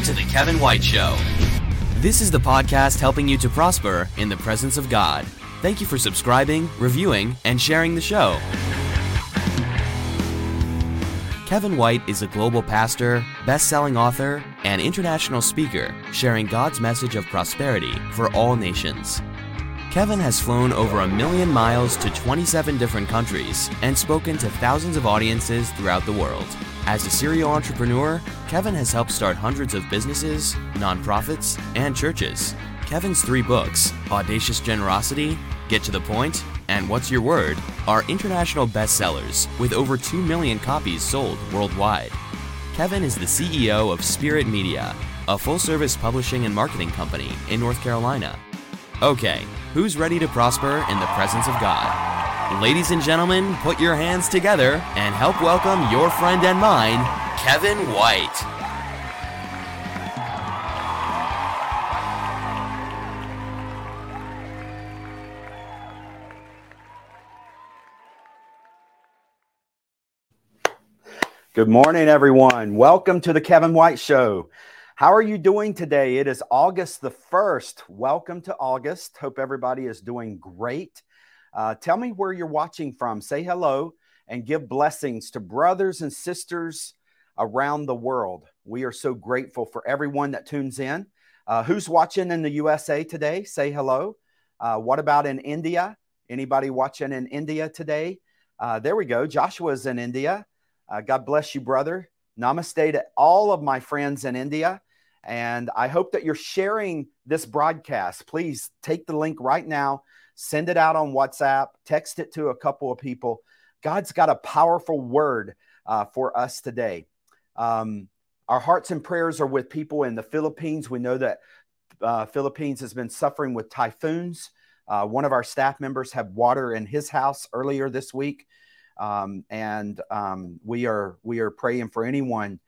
Welcome to The Kevin White Show. This is the podcast helping you to prosper in the presence of God. Thank you for subscribing, reviewing, and sharing the show. Kevin White is a global pastor, best selling author, and international speaker sharing God's message of prosperity for all nations. Kevin has flown over a million miles to 27 different countries and spoken to thousands of audiences throughout the world. As a serial entrepreneur, Kevin has helped start hundreds of businesses, nonprofits, and churches. Kevin's three books, Audacious Generosity, Get to the Point, and What's Your Word, are international bestsellers with over 2 million copies sold worldwide. Kevin is the CEO of Spirit Media, a full service publishing and marketing company in North Carolina. Okay, who's ready to prosper in the presence of God? Ladies and gentlemen, put your hands together and help welcome your friend and mine, Kevin White. Good morning, everyone. Welcome to the Kevin White Show. How are you doing today? It is August the 1st. Welcome to August. Hope everybody is doing great. Uh, tell me where you're watching from. Say hello and give blessings to brothers and sisters around the world. We are so grateful for everyone that tunes in. Uh, who's watching in the USA today? Say hello. Uh, what about in India? Anybody watching in India today? Uh, there we go. Joshua's in India. Uh, God bless you, brother. Namaste to all of my friends in India. And I hope that you're sharing this broadcast. Please take the link right now, send it out on WhatsApp, text it to a couple of people. God's got a powerful word uh, for us today. Um, our hearts and prayers are with people in the Philippines. We know that uh, Philippines has been suffering with typhoons. Uh, one of our staff members had water in his house earlier this week, um, and um, we are we are praying for anyone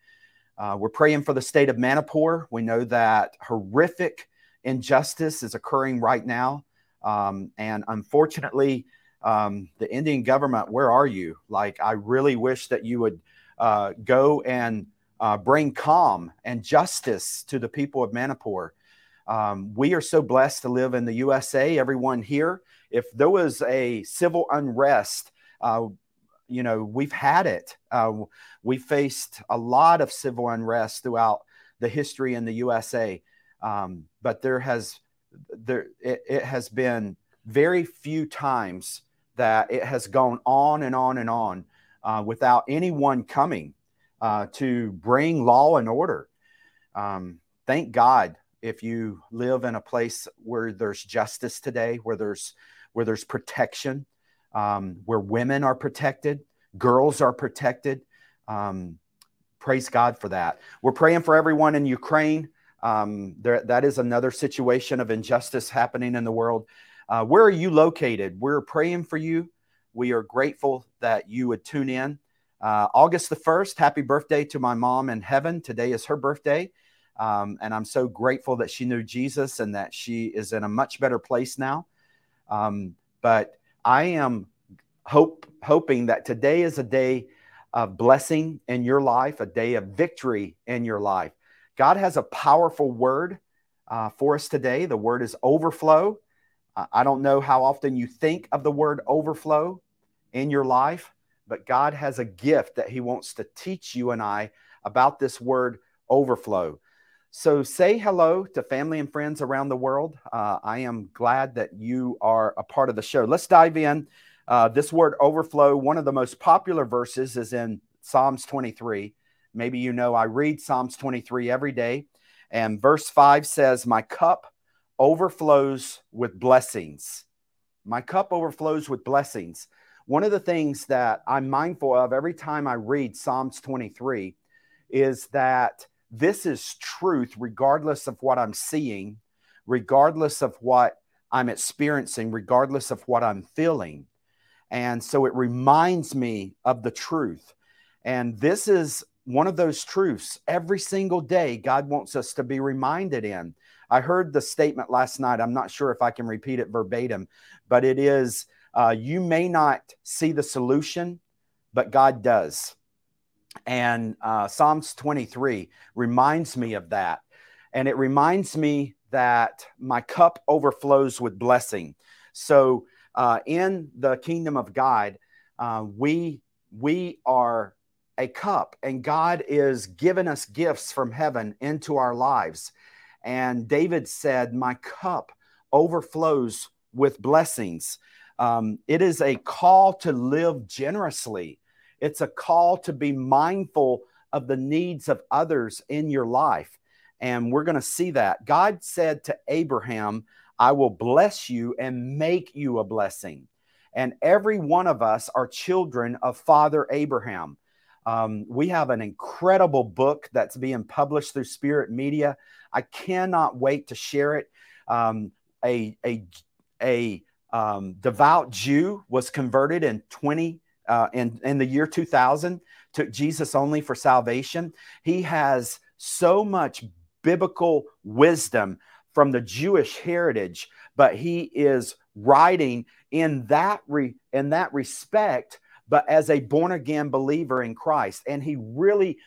uh, we're praying for the state of Manipur. We know that horrific injustice is occurring right now. Um, and unfortunately, um, the Indian government, where are you? Like, I really wish that you would uh, go and uh, bring calm and justice to the people of Manipur. Um, we are so blessed to live in the USA, everyone here. If there was a civil unrest, uh, you know, we've had it. Uh, we faced a lot of civil unrest throughout the history in the USA, um, but there has there it, it, has been very few times that it has gone on and on and on uh, without anyone coming uh, to bring law and order. Um, thank God if you live in a place where there's justice today, where there's where there's protection, um, where women are protected, girls are protected. Um, praise God for that. We're praying for everyone in Ukraine. Um, there, that is another situation of injustice happening in the world. Uh, where are you located? We're praying for you. We are grateful that you would tune in. Uh, August the 1st, happy birthday to my mom in heaven. Today is her birthday. Um, and I'm so grateful that she knew Jesus and that she is in a much better place now. Um, but I am hope hoping that today is a day of blessing in your life, a day of victory in your life. God has a powerful word uh, for us today. The word is overflow. I don't know how often you think of the word overflow in your life, but God has a gift that He wants to teach you and I about this word overflow. So say hello to family and friends around the world. Uh, I am glad that you are a part of the show. Let's dive in. Uh, this word overflow, one of the most popular verses is in Psalms 23. Maybe you know I read Psalms 23 every day. And verse 5 says, My cup overflows with blessings. My cup overflows with blessings. One of the things that I'm mindful of every time I read Psalms 23 is that this is truth, regardless of what I'm seeing, regardless of what I'm experiencing, regardless of what I'm feeling. And so it reminds me of the truth. And this is one of those truths every single day God wants us to be reminded in. I heard the statement last night. I'm not sure if I can repeat it verbatim, but it is uh, you may not see the solution, but God does. And uh, Psalms 23 reminds me of that. And it reminds me that my cup overflows with blessing. So uh, in the kingdom of God, uh, we we are a cup, and God is giving us gifts from heaven into our lives. And David said, "My cup overflows with blessings." Um, it is a call to live generously. It's a call to be mindful of the needs of others in your life. And we're going to see that. God said to Abraham, I will bless you and make you a blessing. And every one of us are children of Father Abraham. Um, we have an incredible book that's being published through Spirit Media. I cannot wait to share it. Um, a a, a um, devout Jew was converted in 20 uh, in, in the year 2000, took Jesus only for salvation. He has so much biblical wisdom from the Jewish heritage, but he is writing in that re, in that respect, but as a born again believer in Christ, and he really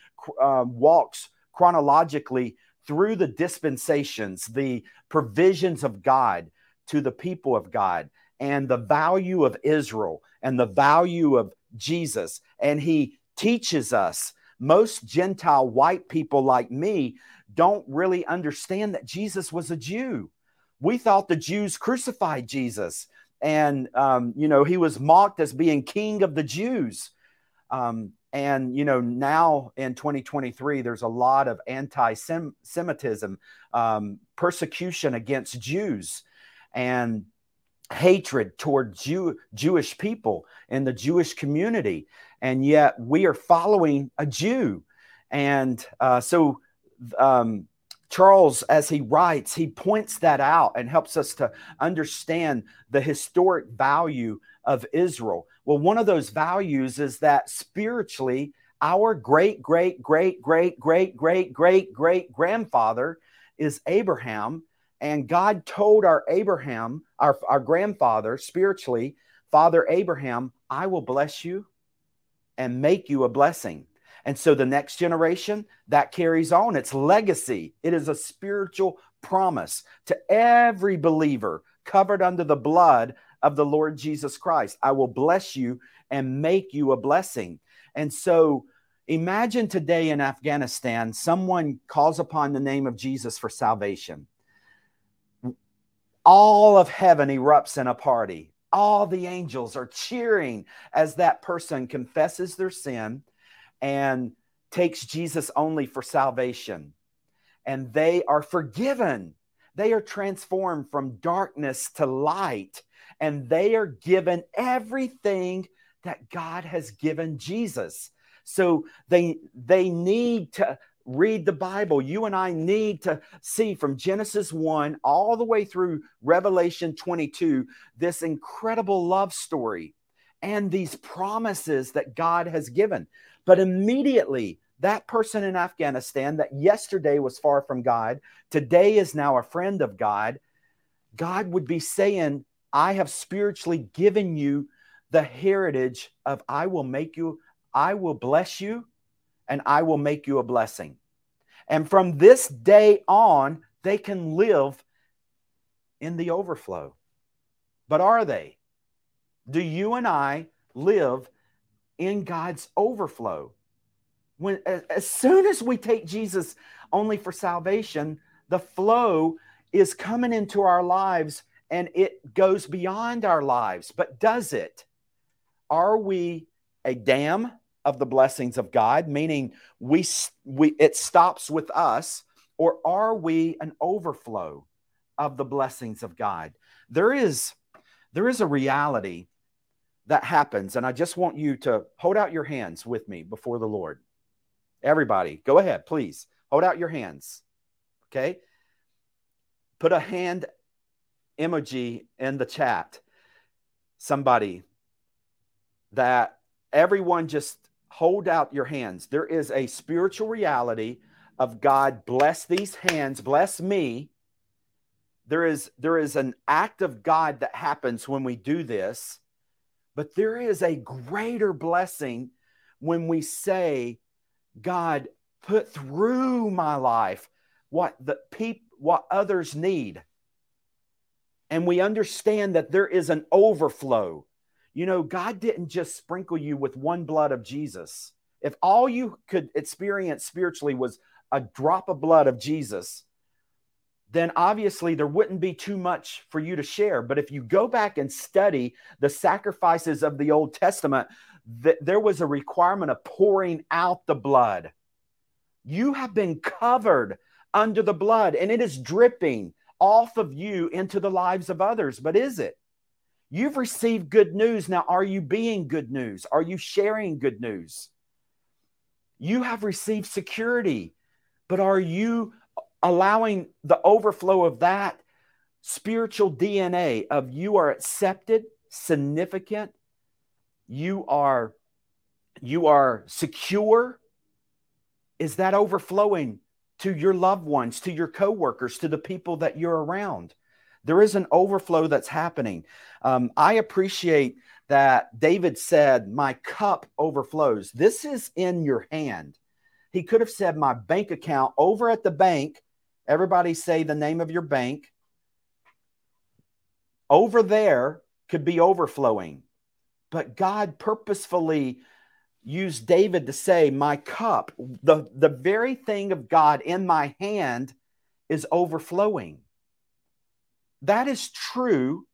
uh, walks chronologically through the dispensations, the provisions of God to the people of God, and the value of Israel and the value of Jesus, and he teaches us. Most Gentile white people like me don't really understand that Jesus was a Jew. We thought the Jews crucified Jesus, and um, you know he was mocked as being king of the Jews. Um, and you know now in 2023, there's a lot of anti-Semitism, um, persecution against Jews, and hatred toward Jew, Jewish people and the Jewish community. And yet we are following a Jew. And uh, so um, Charles, as he writes, he points that out and helps us to understand the historic value of Israel. Well, one of those values is that spiritually, our great, great, great, great, great, great, great, great grandfather is Abraham. And God told our Abraham, our, our grandfather, spiritually, Father Abraham, I will bless you and make you a blessing. And so the next generation that carries on its legacy. It is a spiritual promise to every believer covered under the blood of the Lord Jesus Christ. I will bless you and make you a blessing. And so imagine today in Afghanistan, someone calls upon the name of Jesus for salvation. All of heaven erupts in a party. All the angels are cheering as that person confesses their sin and takes Jesus only for salvation. And they are forgiven. They are transformed from darkness to light. And they are given everything that God has given Jesus. So they, they need to read the Bible. You and I need to see from Genesis 1 all the way through Revelation 22 this incredible love story and these promises that God has given. But immediately, that person in Afghanistan that yesterday was far from God, today is now a friend of God, God would be saying, I have spiritually given you the heritage of I will make you, I will bless you, and I will make you a blessing. And from this day on, they can live in the overflow. But are they? Do you and I live in God's overflow. When as soon as we take Jesus only for salvation, the flow is coming into our lives and it goes beyond our lives. But does it? Are we a dam of the blessings of God, meaning we, we it stops with us, or are we an overflow of the blessings of God? There is there is a reality that happens. And I just want you to hold out your hands with me before the Lord. Everybody, go ahead, please. Hold out your hands. Okay. Put a hand emoji in the chat. Somebody that everyone just hold out your hands. There is a spiritual reality of God bless these hands, bless me. There is there is an act of God that happens when we do this but there is a greater blessing when we say, God put through my life what the people what others need. And we understand that there is an overflow. You know, God didn't just sprinkle you with one blood of Jesus. If all you could experience spiritually was a drop of blood of Jesus, then obviously there wouldn't be too much for you to share. But if you go back and study the sacrifices of the Old Testament, th- there was a requirement of pouring out the blood. You have been covered under the blood and it is dripping off of you into the lives of others. But is it? You've received good news. Now, are you being good news? Are you sharing good news? You have received security, but are you allowing the overflow of that spiritual DNA of you are accepted, significant, you are you are secure? Is that overflowing to your loved ones, to your coworkers, to the people that you're around? There is an overflow that's happening. Um, I appreciate that David said, My cup overflows. This is in your hand. He could have said, My bank account over at the bank. Everybody say the name of your bank. Over there could be overflowing. But God purposefully used David to say, My cup, the, the very thing of God in my hand is overflowing. That is true,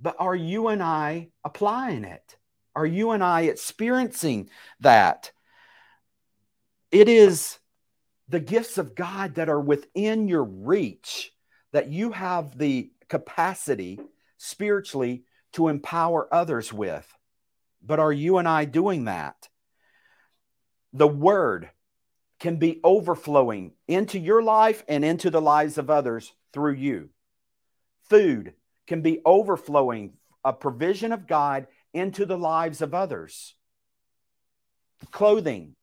but are you and I applying it? Are you and I experiencing that? It is the gifts of God that are within your reach that you have the capacity spiritually to empower others with. But are you and I doing that? The word can be overflowing into your life and into the lives of others through you. Food can be overflowing a provision of God into the lives of others. Clothing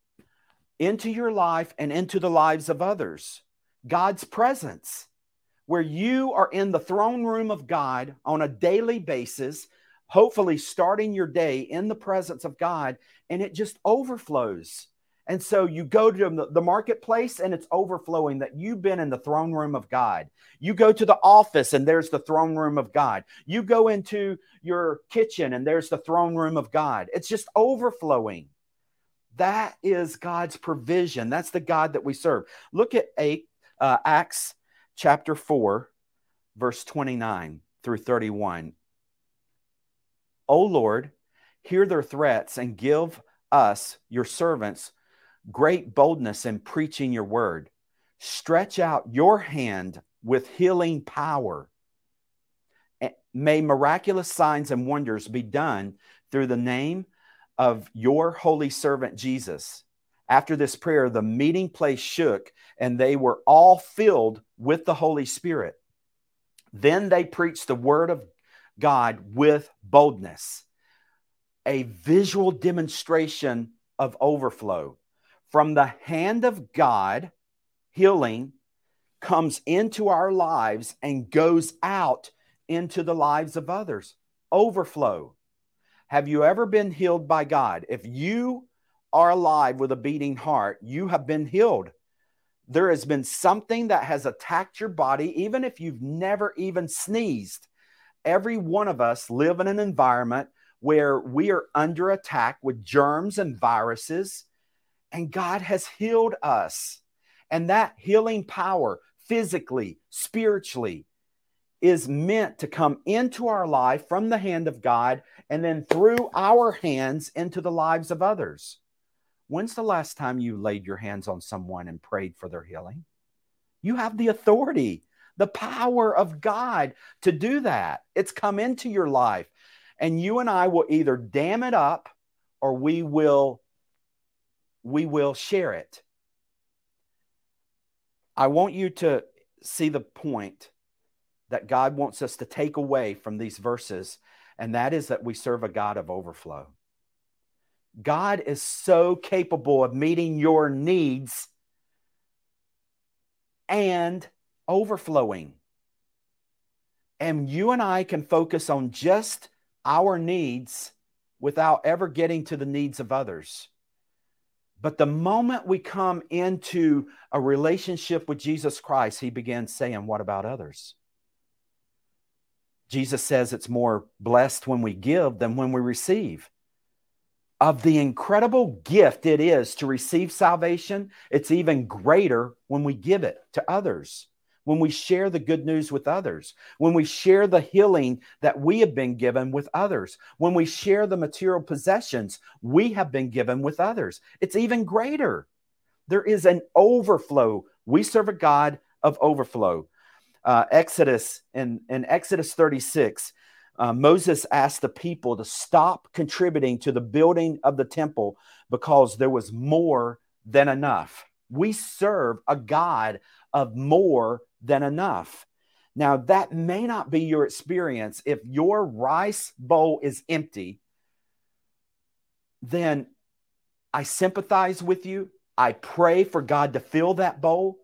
into your life and into the lives of others. God's presence, where you are in the throne room of God on a daily basis, hopefully starting your day in the presence of God, and it just overflows. And so you go to the marketplace and it's overflowing that you've been in the throne room of God. You go to the office and there's the throne room of God. You go into your kitchen and there's the throne room of God. It's just overflowing. That is God's provision. That's the God that we serve. Look at eight, uh, Acts chapter 4, verse 29 through 31. O Lord, hear their threats and give us, your servants, great boldness in preaching your word. Stretch out your hand with healing power. May miraculous signs and wonders be done through the name of your holy servant Jesus. After this prayer, the meeting place shook and they were all filled with the Holy Spirit. Then they preached the word of God with boldness, a visual demonstration of overflow. From the hand of God, healing comes into our lives and goes out into the lives of others. Overflow. Have you ever been healed by God? If you are alive with a beating heart, you have been healed. There has been something that has attacked your body, even if you've never even sneezed. Every one of us live in an environment where we are under attack with germs and viruses, and God has healed us. And that healing power, physically, spiritually, is meant to come into our life from the hand of God and then through our hands into the lives of others. When's the last time you laid your hands on someone and prayed for their healing? You have the authority, the power of God to do that. It's come into your life. And you and I will either dam it up or we will we will share it. I want you to see the point that God wants us to take away from these verses, and that is that we serve a God of overflow. God is so capable of meeting your needs and overflowing. And you and I can focus on just our needs without ever getting to the needs of others. But the moment we come into a relationship with Jesus Christ, he begins saying, What about others? Jesus says it's more blessed when we give than when we receive. Of the incredible gift it is to receive salvation, it's even greater when we give it to others when we share the good news with others, when we share the healing that we have been given with others, when we share the material possessions we have been given with others. It's even greater. There is an overflow. We serve a God of overflow. Uh, Exodus in, in Exodus 36, uh, Moses asked the people to stop contributing to the building of the temple because there was more than enough. We serve a God of more than enough. Now, that may not be your experience. If your rice bowl is empty, then I sympathize with you. I pray for God to fill that bowl.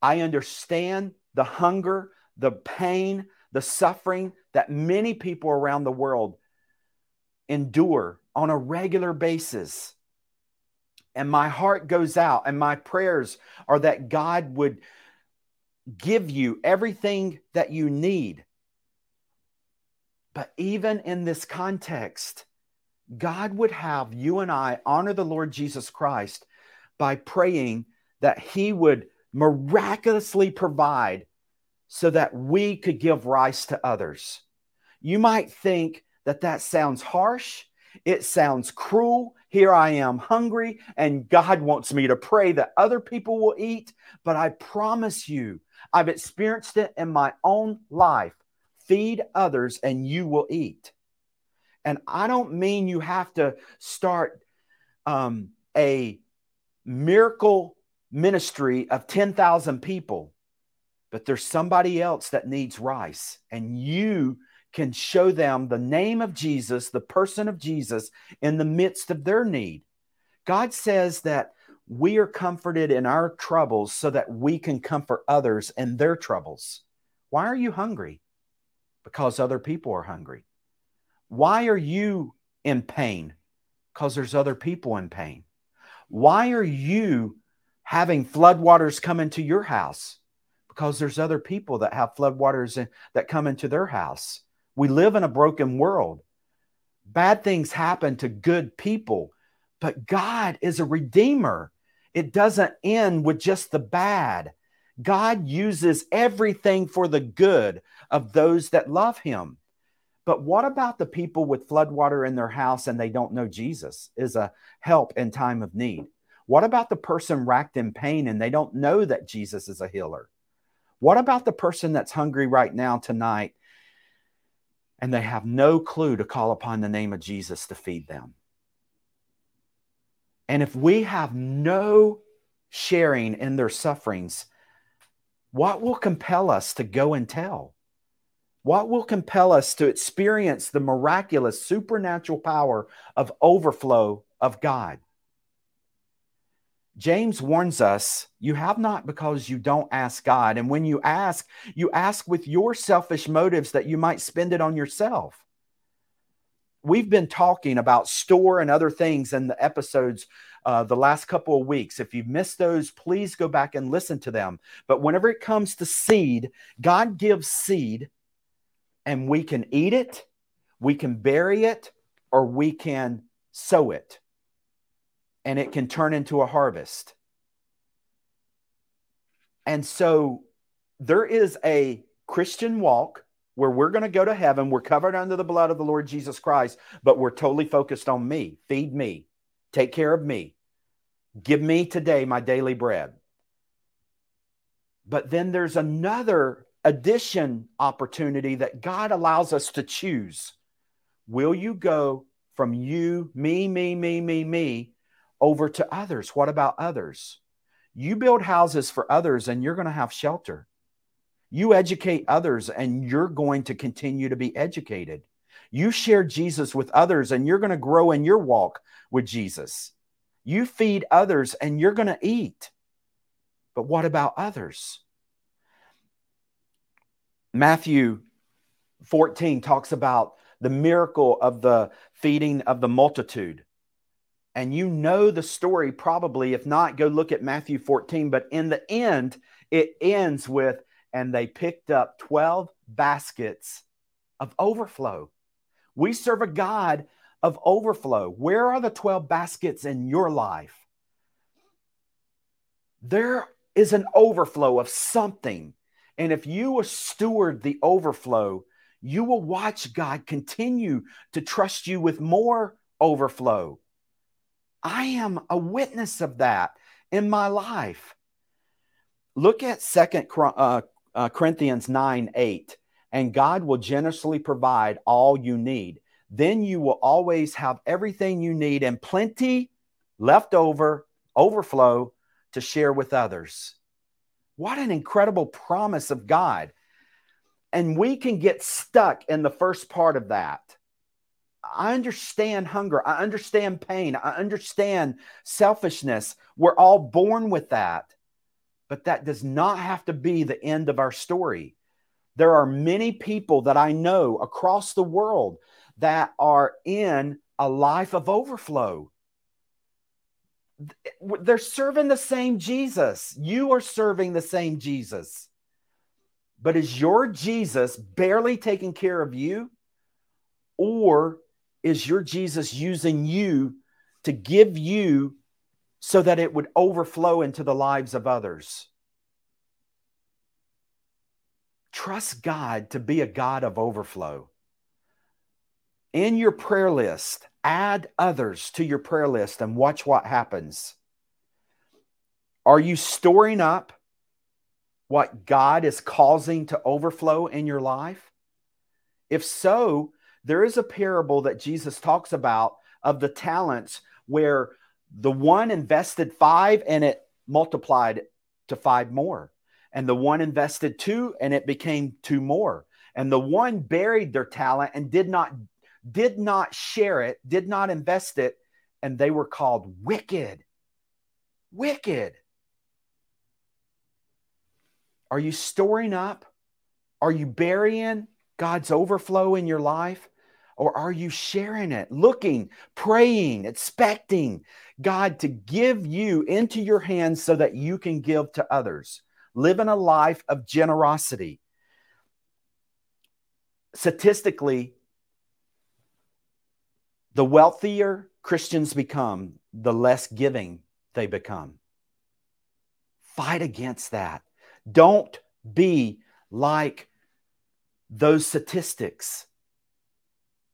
I understand the hunger, the pain, the suffering that many people around the world endure on a regular basis. And my heart goes out, and my prayers are that God would give you everything that you need. But even in this context, God would have you and I honor the Lord Jesus Christ by praying that He would miraculously provide so that we could give rice to others. You might think that that sounds harsh, it sounds cruel. Here I am hungry, and God wants me to pray that other people will eat. But I promise you, I've experienced it in my own life. Feed others and you will eat. And I don't mean you have to start um, a miracle ministry of 10,000 people, but there's somebody else that needs rice, and you can show them the name of Jesus, the person of Jesus, in the midst of their need. God says that we are comforted in our troubles so that we can comfort others in their troubles. Why are you hungry? Because other people are hungry. Why are you in pain? Because there's other people in pain. Why are you having floodwaters come into your house? Because there's other people that have floodwaters in, that come into their house. We live in a broken world. Bad things happen to good people, but God is a redeemer. It doesn't end with just the bad. God uses everything for the good of those that love him. But what about the people with floodwater in their house and they don't know Jesus is a help in time of need? What about the person racked in pain and they don't know that Jesus is a healer? What about the person that's hungry right now tonight and they have no clue to call upon the name of Jesus to feed them? And if we have no sharing in their sufferings, what will compel us to go and tell? What will compel us to experience the miraculous supernatural power of overflow of God? James warns us you have not because you don't ask God. And when you ask, you ask with your selfish motives that you might spend it on yourself we've been talking about store and other things in the episodes uh, the last couple of weeks. If you've missed those, please go back and listen to them. But whenever it comes to seed, God gives seed and we can eat it, we can bury it, or we can sow it. And it can turn into a harvest. And so there is a Christian walk where we're going to go to heaven. We're covered under the blood of the Lord Jesus Christ, but we're totally focused on me. Feed me, take care of me, give me today my daily bread. But then there's another addition opportunity that God allows us to choose. Will you go from you, me, me, me, me, me, over to others? What about others? You build houses for others and you're going to have shelter. You educate others and you're going to continue to be educated. You share Jesus with others and you're going to grow in your walk with Jesus. You feed others and you're going to eat. But what about others? Matthew 14 talks about the miracle of the feeding of the multitude. And you know the story probably. If not, go look at Matthew 14. But in the end, it ends with, and they picked up 12 baskets of overflow. We serve a God of overflow. Where are the 12 baskets in your life? There is an overflow of something. And if you steward the overflow, you will watch God continue to trust you with more overflow. I am a witness of that in my life. Look at Second uh, uh, Corinthians 9 8. And God will generously provide all you need. Then you will always have everything you need and plenty left over, overflow to share with others. What an incredible promise of God. And we can get stuck in the first part of that. I understand hunger. I understand pain. I understand selfishness. We're all born with that. But that does not have to be the end of our story. There are many people that I know across the world that are in a life of overflow. They're serving the same Jesus. You are serving the same Jesus. But is your Jesus barely taking care of you? Or is your Jesus using you to give you so that it would overflow into the lives of others? Trust God to be a God of overflow. In your prayer list, add others to your prayer list and watch what happens. Are you storing up what God is causing to overflow in your life? If so, there is a parable that Jesus talks about of the talents where the one invested five and it multiplied to five more and the one invested two and it became two more and the one buried their talent and did not did not share it did not invest it and they were called wicked. Wicked. Are you storing up? Are you burying god's overflow in your life or are you sharing it looking praying expecting god to give you into your hands so that you can give to others living a life of generosity. Statistically, the wealthier Christians become, the less giving they become. Fight against that. Don't be like those statistics.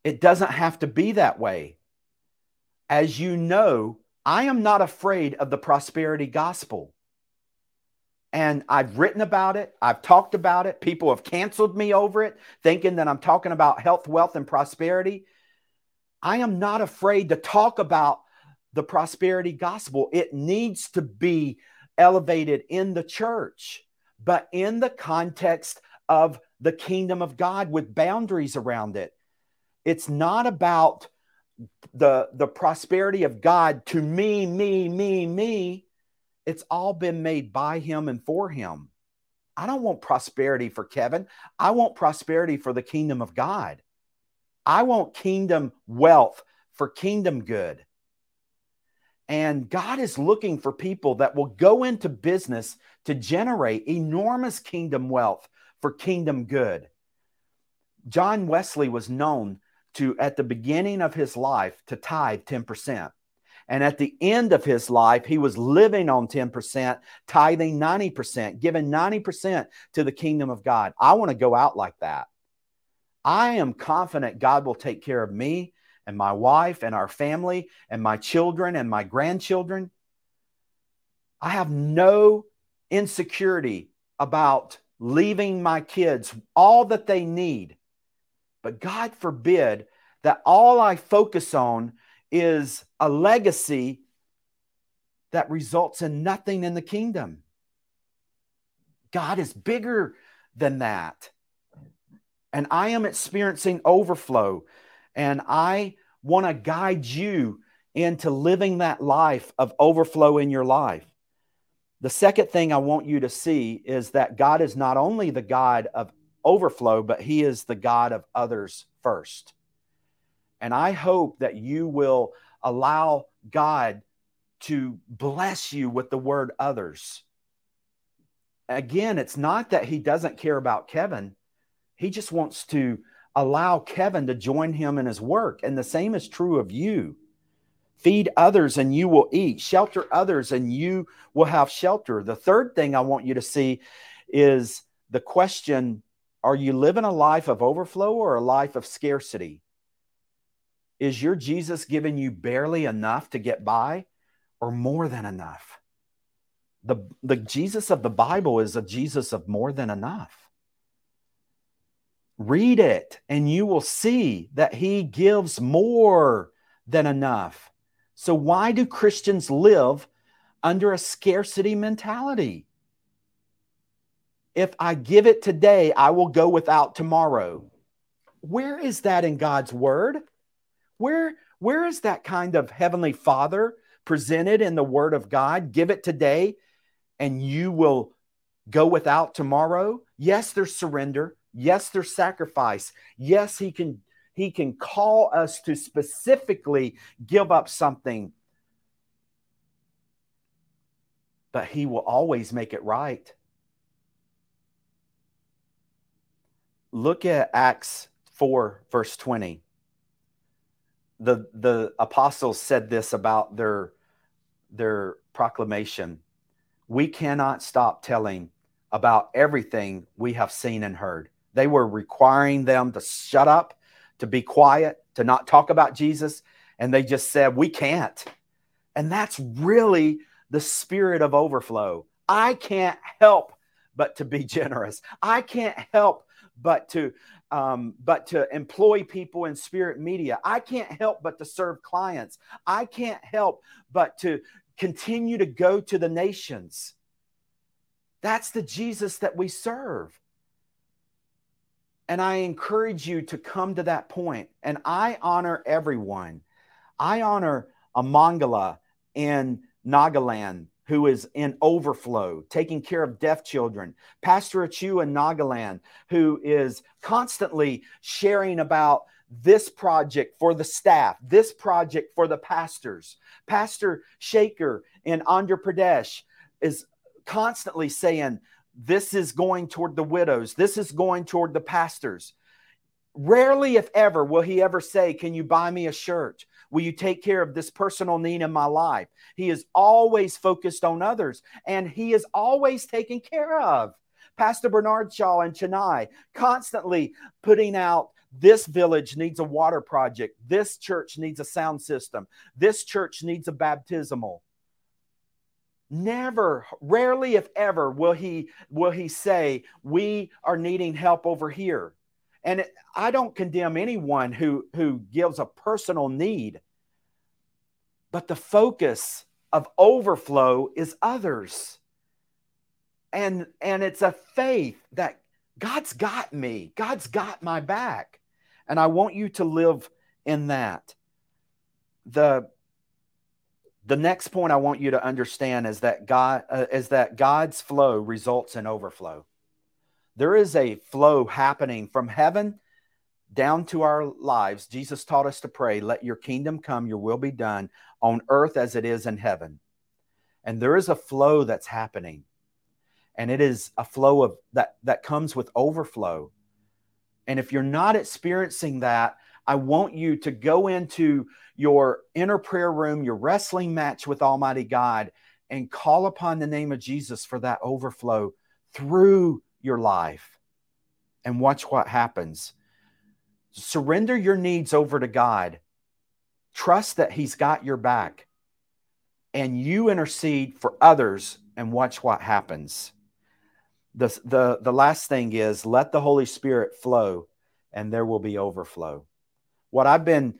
It doesn't have to be that way. As you know, I am not afraid of the prosperity gospel. And I've written about it. I've talked about it. People have canceled me over it, thinking that I'm talking about health, wealth, and prosperity. I am not afraid to talk about the prosperity gospel. It needs to be elevated in the church, but in the context of the kingdom of God with boundaries around it. It's not about the, the prosperity of God to me, me, me, me. It's all been made by him and for him. I don't want prosperity for Kevin. I want prosperity for the kingdom of God. I want kingdom wealth for kingdom good. And God is looking for people that will go into business to generate enormous kingdom wealth for kingdom good. John Wesley was known to, at the beginning of his life, to tithe 10%. And at the end of his life, he was living on 10%, tithing 90%, giving 90% to the kingdom of God. I want to go out like that. I am confident God will take care of me and my wife and our family and my children and my grandchildren. I have no insecurity about leaving my kids all that they need. But God forbid that all I focus on is a legacy that results in nothing in the kingdom. God is bigger than that. And I am experiencing overflow. And I want to guide you into living that life of overflow in your life. The second thing I want you to see is that God is not only the God of overflow, but He is the God of others first. And I hope that you will allow God to bless you with the word others. Again, it's not that he doesn't care about Kevin. He just wants to allow Kevin to join him in his work. And the same is true of you. Feed others and you will eat. Shelter others and you will have shelter. The third thing I want you to see is the question Are you living a life of overflow or a life of scarcity? Is your Jesus giving you barely enough to get by or more than enough? The, the Jesus of the Bible is a Jesus of more than enough. Read it and you will see that he gives more than enough. So, why do Christians live under a scarcity mentality? If I give it today, I will go without tomorrow. Where is that in God's word? Where, where is that kind of heavenly father presented in the word of God? Give it today and you will go without tomorrow. Yes, there's surrender. Yes, there's sacrifice. Yes, he can he can call us to specifically give up something. But he will always make it right. Look at Acts 4 verse 20. The the apostles said this about their their proclamation. We cannot stop telling about everything we have seen and heard. They were requiring them to shut up, to be quiet, to not talk about Jesus. And they just said, We can't. And that's really the spirit of overflow. I can't help but to be generous. I can't help but to um, but to employ people in spirit media. I can't help but to serve clients. I can't help but to continue to go to the nations. That's the Jesus that we serve. And I encourage you to come to that point. And I honor everyone. I honor Amangala in Nagaland, who is in overflow, taking care of deaf children. Pastor Achu in Nagaland, who is constantly sharing about this project for the staff, this project for the pastors. Pastor Shaker in Andhra Pradesh is constantly saying, this is going toward the widows. This is going toward the pastors. Rarely, if ever, will he ever say, Can you buy me a shirt? Will you take care of this personal need in my life? He is always focused on others and he is always taken care of. Pastor Bernard Shaw in Chennai, constantly putting out this village needs a water project. This church needs a sound system. This church needs a baptismal. Never, rarely, if ever, will he will he say, "We are needing help over here." And I don't condemn anyone who who gives a personal need, but the focus of overflow is others. And and it's a faith that God's got me. God's got my back. And I want you to live in that. The the next point I want you to understand is that God uh, is that God's flow results in overflow. There is a flow happening from heaven down to our lives. Jesus taught us to pray, "Let your kingdom come, your will be done on earth as it is in heaven." And there is a flow that's happening. And it is a flow of that that comes with overflow. And if you're not experiencing that, I want you to go into your inner prayer room, your wrestling match with Almighty God, and call upon the name of Jesus for that overflow through your life. And watch what happens. Surrender your needs over to God. Trust that He's got your back. And you intercede for others and watch what happens. The, the, the last thing is let the Holy Spirit flow and there will be overflow what I've been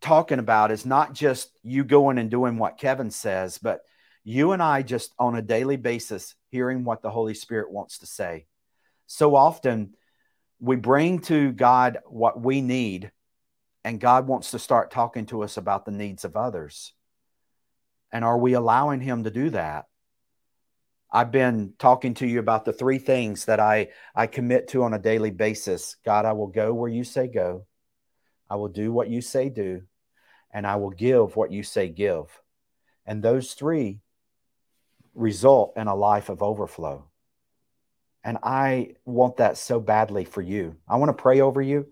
talking about is not just you going and doing what Kevin says, but you and I just on a daily basis hearing what the Holy Spirit wants to say. So often we bring to God what we need, and God wants to start talking to us about the needs of others. And are we allowing Him to do that? I've been talking to you about the three things that I, I commit to on a daily basis. God, I will go where you say go. I will do what you say do. and I will give what you say give. And those three result in a life of overflow. And I want that so badly for you. I want to pray over you.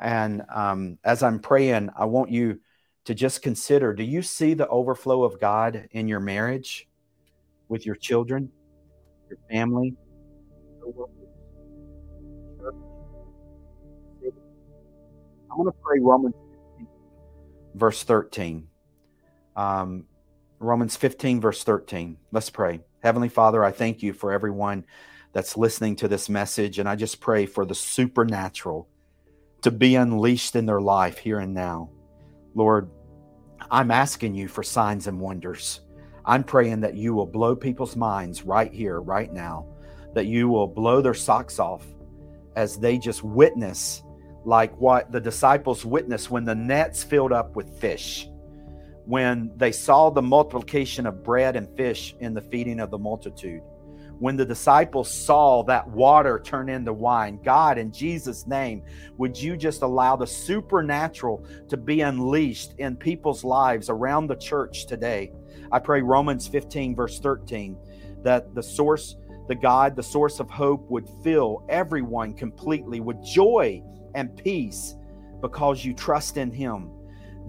And um, as I'm praying, I want you to just consider do you see the overflow of God in your marriage, with your children, your family? I want to pray Romans 15, verse 13. Um, Romans 15, verse 13. Let's pray. Heavenly Father, I thank you for everyone that's listening to this message. And I just pray for the supernatural to be unleashed in their life here and now. Lord, I'm asking you for signs and wonders. I'm praying that you will blow people's minds right here, right now, that you will blow their socks off as they just witness like what the disciples witnessed when the nets filled up with fish, when they saw the multiplication of bread and fish in the feeding of the multitude when the disciples saw that water turn into wine. God, in Jesus' name, would you just allow the supernatural to be unleashed in people's lives around the church today? I pray Romans 15, verse 13, that the source, the God, the source of hope would fill everyone completely with joy and peace because you trust in Him.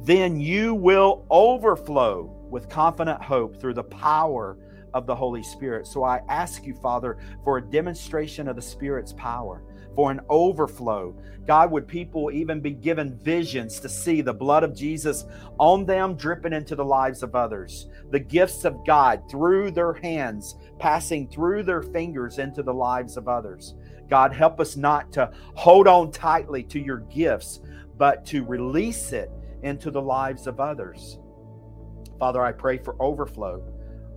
Then you will overflow with confident hope through the power of the Holy Spirit. So I ask you, Father, for a demonstration of the Spirit's power, for an overflow. God, would people even be given visions to see the blood of Jesus on them dripping into the lives of others, the gifts of God through their hands, passing through their fingers into the lives of others. God, help us not to hold on tightly to your gifts, but to release it into the lives of others. Father, I pray for overflow.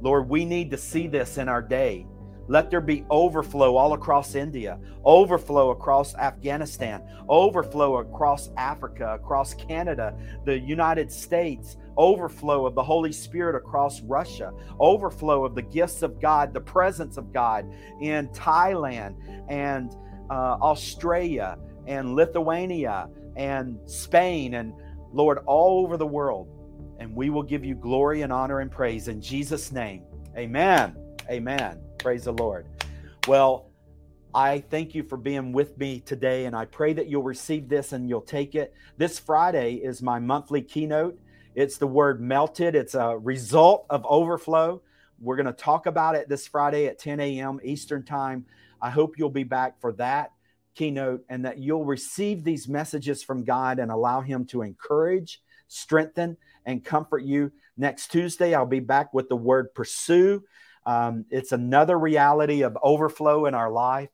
Lord, we need to see this in our day. Let there be overflow all across India, overflow across Afghanistan, overflow across Africa, across Canada, the United States, overflow of the Holy Spirit across Russia, overflow of the gifts of God, the presence of God in Thailand and uh, Australia and Lithuania and Spain and Lord, all over the world and we will give you glory and honor and praise in Jesus' name. Amen. Amen. Praise the Lord. Well, I thank you for being with me today, and I pray that you'll receive this and you'll take it. This Friday is my monthly keynote. It's the word melted, it's a result of overflow. We're going to talk about it this Friday at 10 a.m. Eastern Time. I hope you'll be back for that keynote and that you'll receive these messages from God and allow Him to encourage, strengthen, and comfort you. Next Tuesday, I'll be back with the word pursue. Um, it's another reality of overflow in our life.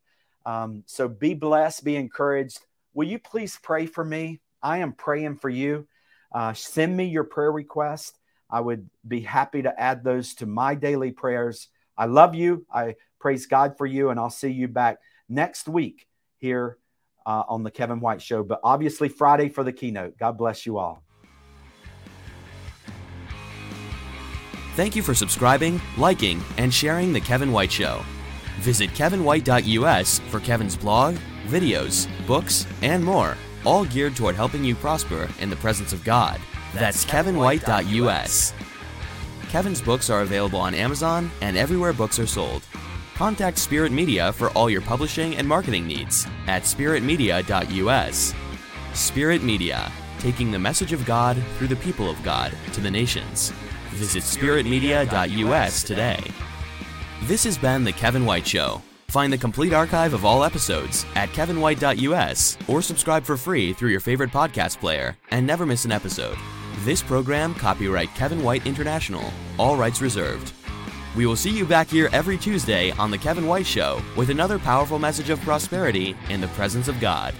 Um, so be blessed, be encouraged. Will you please pray for me? I am praying for you. Uh, send me your prayer request. I would be happy to add those to my daily prayers. I love you. I praise God for you, and I'll see you back next week here uh, on the Kevin White Show. But obviously, Friday for the keynote. God bless you all. Thank you for subscribing, liking, and sharing The Kevin White Show. Visit kevinwhite.us for Kevin's blog, videos, books, and more, all geared toward helping you prosper in the presence of God. That's kevinwhite.us. Kevin's books are available on Amazon and everywhere books are sold. Contact Spirit Media for all your publishing and marketing needs at spiritmedia.us. Spirit Media, taking the message of God through the people of God to the nations. Visit spiritmedia.us today. This has been The Kevin White Show. Find the complete archive of all episodes at kevinwhite.us or subscribe for free through your favorite podcast player and never miss an episode. This program copyright Kevin White International, all rights reserved. We will see you back here every Tuesday on The Kevin White Show with another powerful message of prosperity in the presence of God.